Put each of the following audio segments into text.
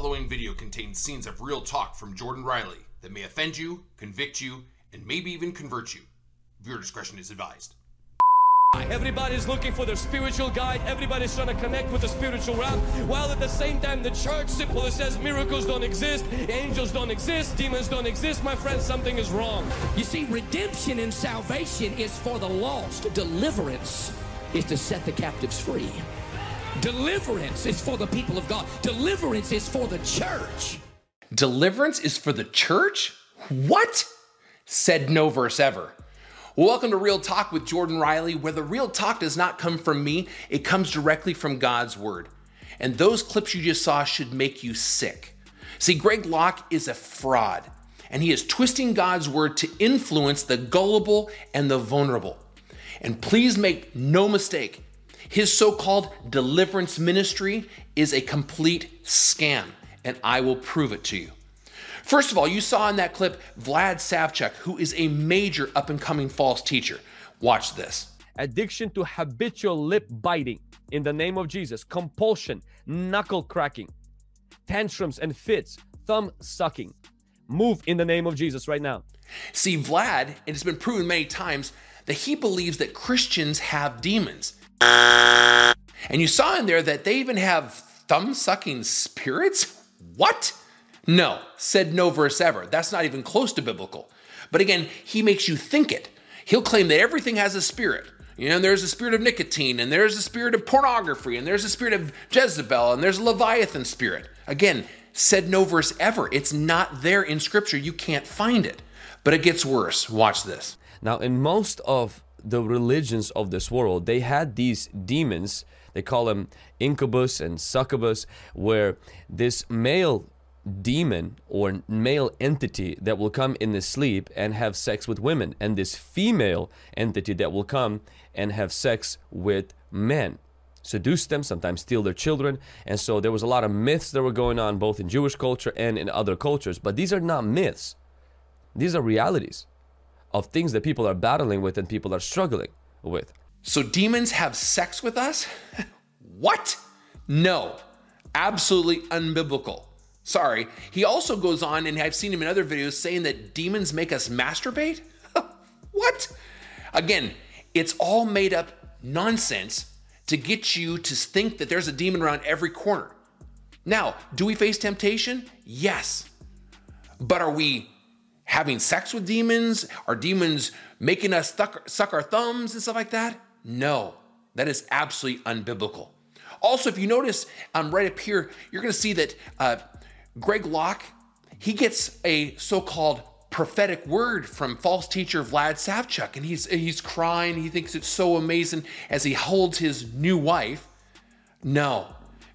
following video contains scenes of real talk from Jordan Riley that may offend you, convict you, and maybe even convert you. Viewer discretion is advised. Everybody's looking for their spiritual guide. Everybody's trying to connect with the spiritual realm. While at the same time, the church simply says miracles don't exist, angels don't exist, demons don't exist. My friend, something is wrong. You see, redemption and salvation is for the lost. Deliverance is to set the captives free. Deliverance is for the people of God. Deliverance is for the church. Deliverance is for the church? What? Said no verse ever. Welcome to Real Talk with Jordan Riley, where the real talk does not come from me, it comes directly from God's Word. And those clips you just saw should make you sick. See, Greg Locke is a fraud, and he is twisting God's Word to influence the gullible and the vulnerable. And please make no mistake, his so called deliverance ministry is a complete scam, and I will prove it to you. First of all, you saw in that clip Vlad Savchuk, who is a major up and coming false teacher. Watch this. Addiction to habitual lip biting in the name of Jesus, compulsion, knuckle cracking, tantrums and fits, thumb sucking. Move in the name of Jesus right now. See, Vlad, and it's been proven many times, that he believes that Christians have demons. And you saw in there that they even have thumb sucking spirits? What? No, said no verse ever. That's not even close to biblical. But again, he makes you think it. He'll claim that everything has a spirit. You know, there's a spirit of nicotine, and there's a spirit of pornography, and there's a spirit of Jezebel, and there's a Leviathan spirit. Again, said no verse ever. It's not there in Scripture. You can't find it. But it gets worse. Watch this. Now, in most of the religions of this world, they had these demons. They call them incubus and succubus, where this male demon or male entity that will come in the sleep and have sex with women, and this female entity that will come and have sex with men. Seduce them, sometimes steal their children. And so there was a lot of myths that were going on both in Jewish culture and in other cultures. But these are not myths, these are realities of things that people are battling with and people are struggling with. So demons have sex with us? what? No, absolutely unbiblical. Sorry. He also goes on, and I've seen him in other videos saying that demons make us masturbate. what? Again, it's all made up nonsense to get you to think that there's a demon around every corner. Now, do we face temptation? Yes. But are we having sex with demons? Are demons making us suck our thumbs and stuff like that? No, that is absolutely unbiblical. Also, if you notice um, right up here, you're going to see that uh, Greg Locke, he gets a so-called prophetic word from false teacher Vlad Savchuk, and he's he's crying. He thinks it's so amazing as he holds his new wife. No,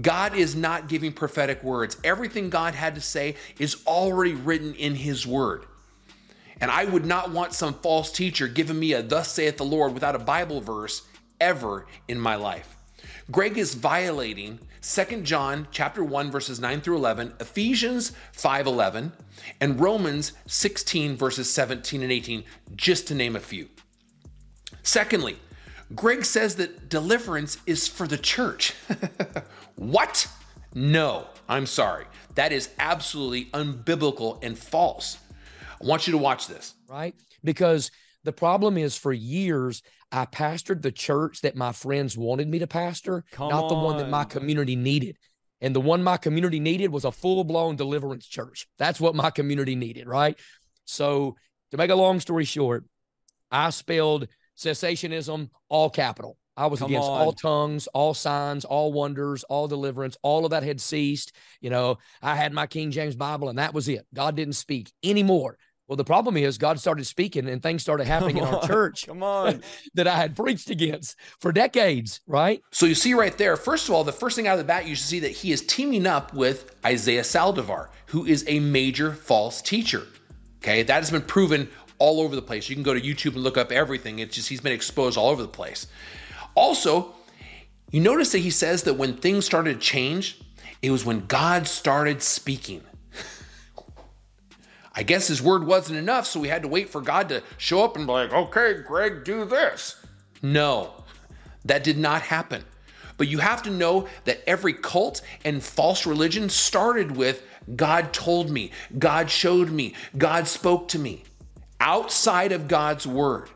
God is not giving prophetic words. Everything God had to say is already written in His Word. And I would not want some false teacher giving me a "Thus saith the Lord" without a Bible verse ever in my life. Greg is violating 2 John chapter 1 verses 9 through 11, Ephesians 5:11, and Romans 16 verses 17 and 18, just to name a few. Secondly, Greg says that deliverance is for the church. what? No, I'm sorry. That is absolutely unbiblical and false. I want you to watch this. Right? Because the problem is for years, I pastored the church that my friends wanted me to pastor, Come not on. the one that my community needed. And the one my community needed was a full blown deliverance church. That's what my community needed, right? So, to make a long story short, I spelled cessationism all capital. I was Come against on. all tongues, all signs, all wonders, all deliverance. All of that had ceased. You know, I had my King James Bible and that was it. God didn't speak anymore. Well, the problem is God started speaking and things started happening in our church. Come on. that I had preached against for decades, right? So you see right there, first of all, the first thing out of the bat, you should see that he is teaming up with Isaiah Saldivar, who is a major false teacher. Okay, that has been proven all over the place. You can go to YouTube and look up everything. It's just he's been exposed all over the place. Also, you notice that he says that when things started to change, it was when God started speaking. I guess his word wasn't enough, so we had to wait for God to show up and be like, okay, Greg, do this. No, that did not happen. But you have to know that every cult and false religion started with God told me, God showed me, God spoke to me, outside of God's word.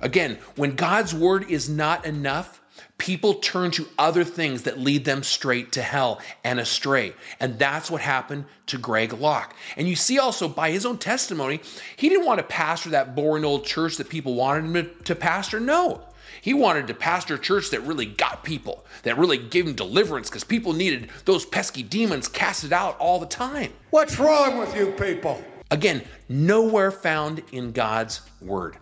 Again, when God's word is not enough, people turn to other things that lead them straight to hell and astray. And that's what happened to Greg Locke. And you see also by his own testimony, he didn't want to pastor that boring old church that people wanted him to pastor. No. He wanted to pastor a church that really got people, that really gave him deliverance because people needed those pesky demons casted out all the time. What's wrong with you people? Again, nowhere found in God's word.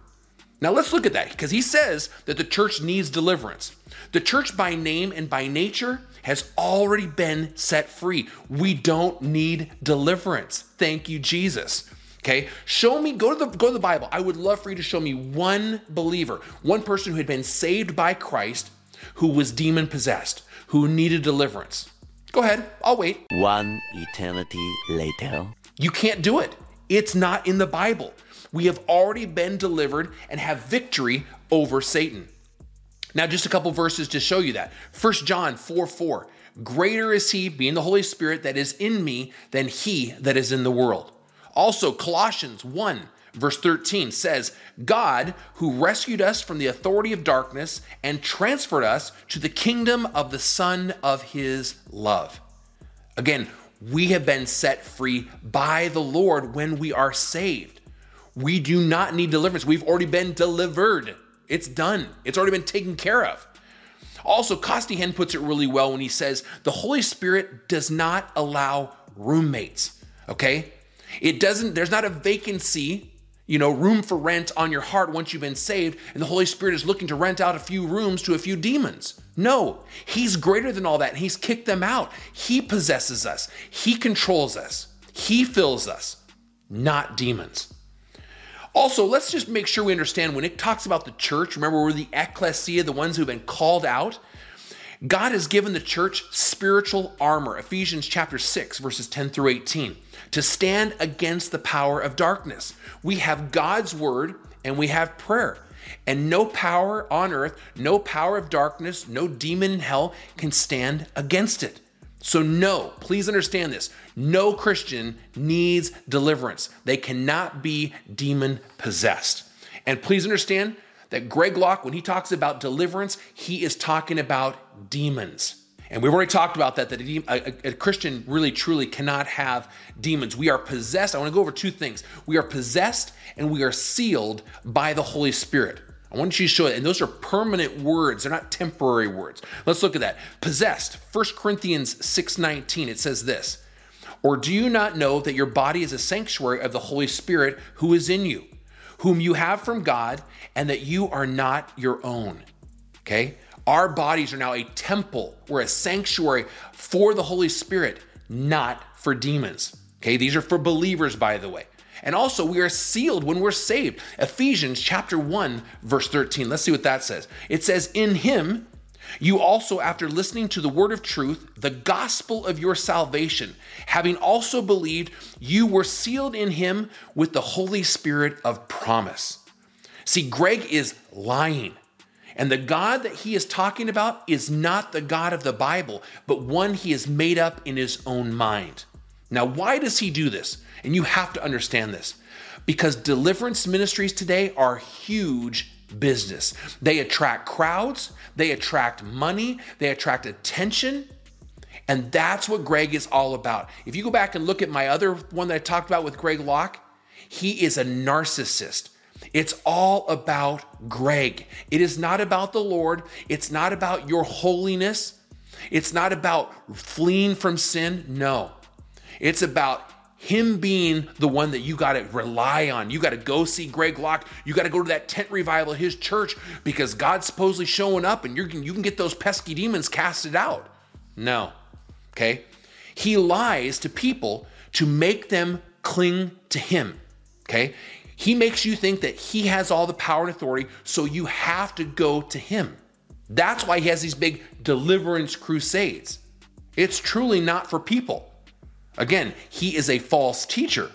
Now let's look at that because he says that the church needs deliverance. The church by name and by nature has already been set free. We don't need deliverance. Thank you, Jesus. Okay, show me, go to the go to the Bible. I would love for you to show me one believer, one person who had been saved by Christ, who was demon possessed, who needed deliverance. Go ahead, I'll wait. One eternity later. You can't do it. It's not in the Bible. We have already been delivered and have victory over Satan. Now, just a couple verses to show you that. 1 John 4 4. Greater is he, being the Holy Spirit, that is in me than he that is in the world. Also, Colossians 1, verse 13 says, God, who rescued us from the authority of darkness and transferred us to the kingdom of the Son of his love. Again, we have been set free by the Lord when we are saved. We do not need deliverance. We've already been delivered. It's done, it's already been taken care of. Also, Costi puts it really well when he says the Holy Spirit does not allow roommates. Okay? It doesn't, there's not a vacancy, you know, room for rent on your heart once you've been saved, and the Holy Spirit is looking to rent out a few rooms to a few demons. No, He's greater than all that, and He's kicked them out. He possesses us, He controls us, He fills us, not demons. Also, let's just make sure we understand when it talks about the church, remember we're the ecclesia, the ones who've been called out. God has given the church spiritual armor, Ephesians chapter 6, verses 10 through 18, to stand against the power of darkness. We have God's word and we have prayer. And no power on earth, no power of darkness, no demon in hell can stand against it. So, no, please understand this. No Christian needs deliverance. They cannot be demon possessed. And please understand that Greg Locke, when he talks about deliverance, he is talking about demons. And we've already talked about that, that a, a, a, Christian really truly cannot have demons. We are possessed. I want to go over two things. We are possessed and we are sealed by the Holy Spirit. I want you to show it. And those are permanent words. They're not temporary words. Let's look at that. Possessed. 1 Corinthians 6.19, it says this. Or do you not know that your body is a sanctuary of the Holy Spirit who is in you, whom you have from God, and that you are not your own? Okay? Our bodies are now a temple. We're a sanctuary for the Holy Spirit, not for demons. Okay? These are for believers, by the way. And also, we are sealed when we're saved. Ephesians chapter 1, verse 13. Let's see what that says. It says, In him, you also, after listening to the word of truth, the gospel of your salvation, having also believed, you were sealed in him with the Holy Spirit of promise. See, Greg is lying. And the God that he is talking about is not the God of the Bible, but one he has made up in his own mind. Now, why does he do this? And you have to understand this because deliverance ministries today are huge business. They attract crowds, they attract money, they attract attention. And that's what Greg is all about. If you go back and look at my other one that I talked about with Greg Locke, he is a narcissist. It's all about Greg. It is not about the Lord. It's not about your holiness. It's not about fleeing from sin. No. It's about him being the one that you got to rely on. You got to go see Greg Locke. You got to go to that tent revival his church because God's supposedly showing up and you're, you can get those pesky demons casted out. No. Okay? He lies to people to make them cling to him. Okay? He makes you think that he has all the power and authority, so you have to go to him. That's why he has these big deliverance crusades. It's truly not for people. Again, he is a false teacher.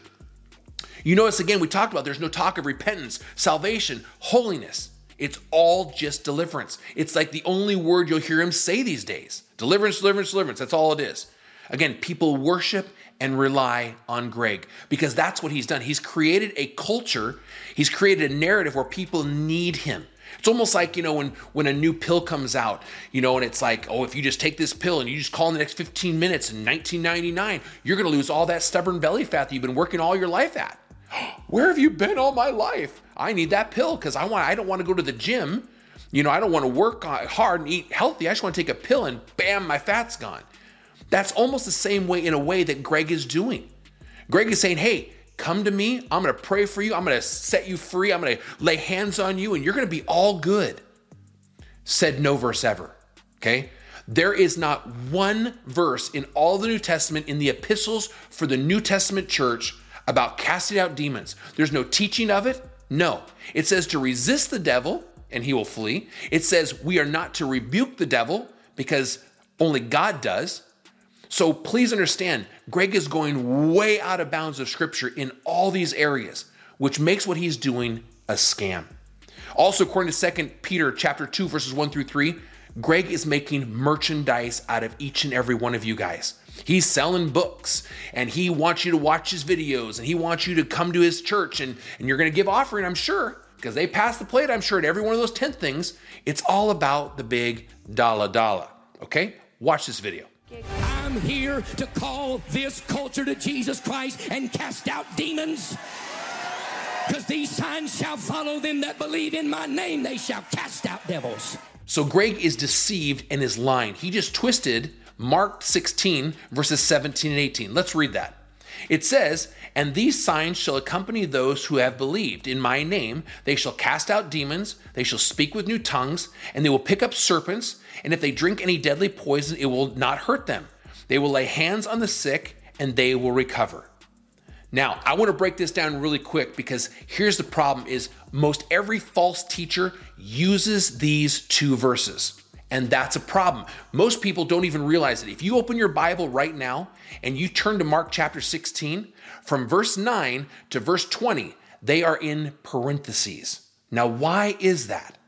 You notice again, we talked about there's no talk of repentance, salvation, holiness. It's all just deliverance. It's like the only word you'll hear him say these days deliverance, deliverance, deliverance. That's all it is. Again, people worship and rely on Greg because that's what he's done. He's created a culture, he's created a narrative where people need him. It's almost like, you know, when when a new pill comes out, you know, and it's like, oh, if you just take this pill and you just call in the next 15 minutes in 1999, you're going to lose all that stubborn belly fat that you've been working all your life at. Where have you been all my life? I need that pill because I want I don't want to go to the gym. You know, I don't want to work hard and eat healthy. I just want to take a pill and bam, my fat's gone. That's almost the same way in a way that Greg is doing. Greg is saying, "Hey, come to me. I'm going to pray for you. I'm going to set you free. I'm going to lay hands on you and you're going to be all good." Said no verse ever. Okay? There is not one verse in all the New Testament in the epistles for the New Testament church about casting out demons. There's no teaching of it. No. It says to resist the devil and he will flee. It says we are not to rebuke the devil because only God does. So please understand, Greg is going way out of bounds of scripture in all these areas, which makes what he's doing a scam. Also, according to 2 Peter chapter 2, verses 1 through 3, Greg is making merchandise out of each and every one of you guys. He's selling books and he wants you to watch his videos and he wants you to come to his church and, and you're going to give offering, I'm sure, because they pass the plate, I'm sure, at every one of those 10 things. It's all about the big dollar dollar. Okay? Watch this video. I'm here to call this culture to Jesus Christ and cast out demons. Because these signs shall follow them that believe in my name, they shall cast out devils. So Greg is deceived and is lying. He just twisted Mark 16, verses 17 and 18. Let's read that. It says, And these signs shall accompany those who have believed. In my name, they shall cast out demons, they shall speak with new tongues, and they will pick up serpents, and if they drink any deadly poison, it will not hurt them. They will lay hands on the sick, and they will recover. Now, I want to break this down really quick because here's the problem is most every false teacher uses these two verses. And that's a problem. Most people don't even realize it. If you open your Bible right now and you turn to Mark chapter 16, from verse 9 to verse 20, they are in parentheses. Now, why is that?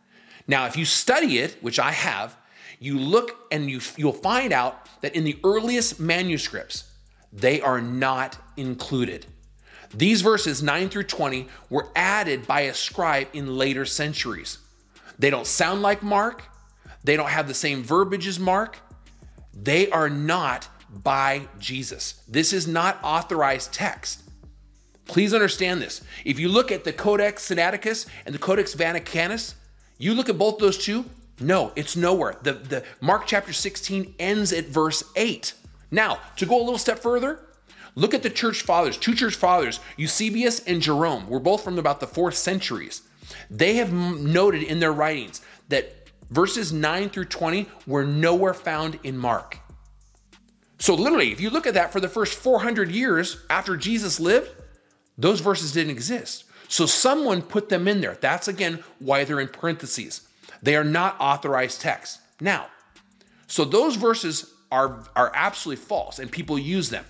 Now, if you study it, which I have, you look and you, you'll find out that in the earliest manuscripts, they are not included. These verses 9 through 20 were added by a scribe in later centuries. They don't sound like Mark, they don't have the same verbiage as Mark. They are not by Jesus. This is not authorized text. Please understand this. If you look at the Codex Sinaiticus and the Codex Vaticanus, you look at both those two, no, it's nowhere. The, the Mark chapter 16 ends at verse 8. Now, to go a little step further, look at the church fathers, two church fathers, Eusebius and Jerome. We're both from about the fourth centuries. They have noted in their writings that verses 9 through 20 were nowhere found in Mark. So, literally, if you look at that for the first 400 years after Jesus lived, those verses didn't exist. So, someone put them in there. That's again why they're in parentheses. They are not authorized texts. Now, so those verses are, are absolutely false and people use them.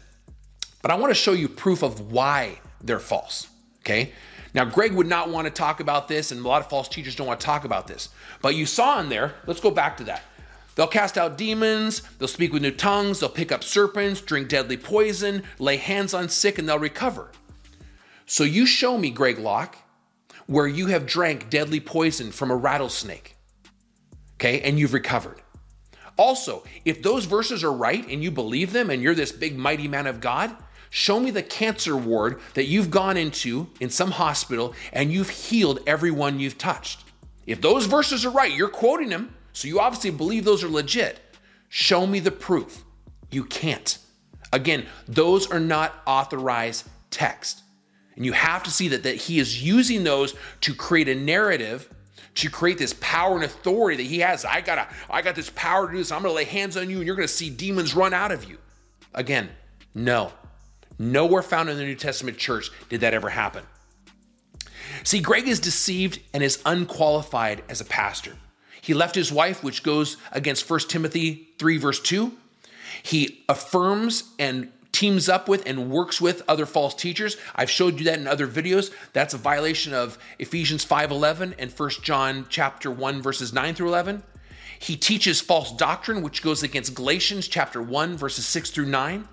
But I want to show you proof of why they're false. Okay? Now, Greg would not want to talk about this, and a lot of false teachers don't want to talk about this. But you saw in there, let's go back to that. They'll cast out demons, they'll speak with new tongues, they'll pick up serpents, drink deadly poison, lay hands on sick, and they'll recover. So you show me, Greg Locke, where you have drank deadly poison from a rattlesnake, okay, and you've recovered. Also, if those verses are right and you believe them and you're this big mighty man of God, Show me the cancer ward that you've gone into in some hospital and you've healed everyone you've touched. If those verses are right, you're quoting them, so you obviously believe those are legit. Show me the proof. You can't. Again, those are not authorized text. And you have to see that, that he is using those to create a narrative, to create this power and authority that he has. I gotta, I got this power to do this. I'm gonna lay hands on you and you're gonna see demons run out of you. Again, no. Nowhere found in the New Testament church did that ever happen. See, Greg is deceived and is unqualified as a pastor. He left his wife, which goes against 1 Timothy 3, verse 2. He affirms and teams up with and works with other false teachers. I've showed you that in other videos. That's a violation of Ephesians 5:11 and 1 John chapter 1 verses 9 through 11. He teaches false doctrine which goes against Galatians chapter 1 verses 6 through 9.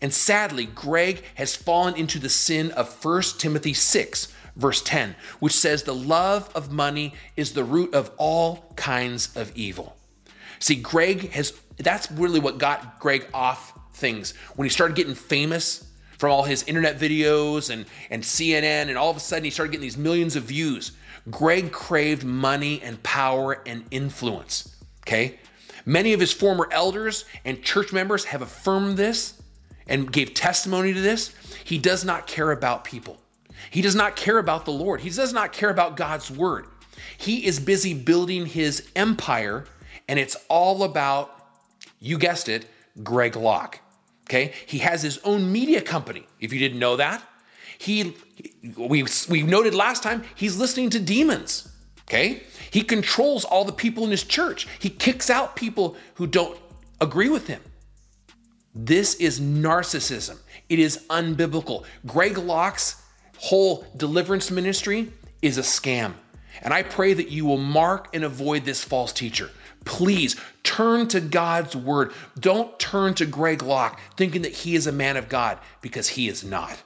And sadly, Greg has fallen into the sin of 1 Timothy 6 verse 10, which says the love of money is the root of all kinds of evil. See, Greg has, that's really what got Greg off things. When he started getting famous from all his internet videos and, and CNN, and all of a sudden he started getting these millions of views, Greg craved money and power and influence. Okay? Many of his former elders and church members have affirmed this and gave testimony to this. He does not care about people. He does not care about the Lord. He does not care about God's word. He is busy building his empire, and it's all about, you guessed it, Greg Locke. Okay? He has his own media company, if you didn't know that. He we we noted last time he's listening to demons. Okay? He controls all the people in his church. He kicks out people who don't agree with him. This is narcissism. It is unbiblical. Greg Locke's whole deliverance ministry is a scam. And I pray that you will mark and avoid this false teacher. Please turn to God's word. Don't turn to Greg Locke thinking that he is a man of God because he is not.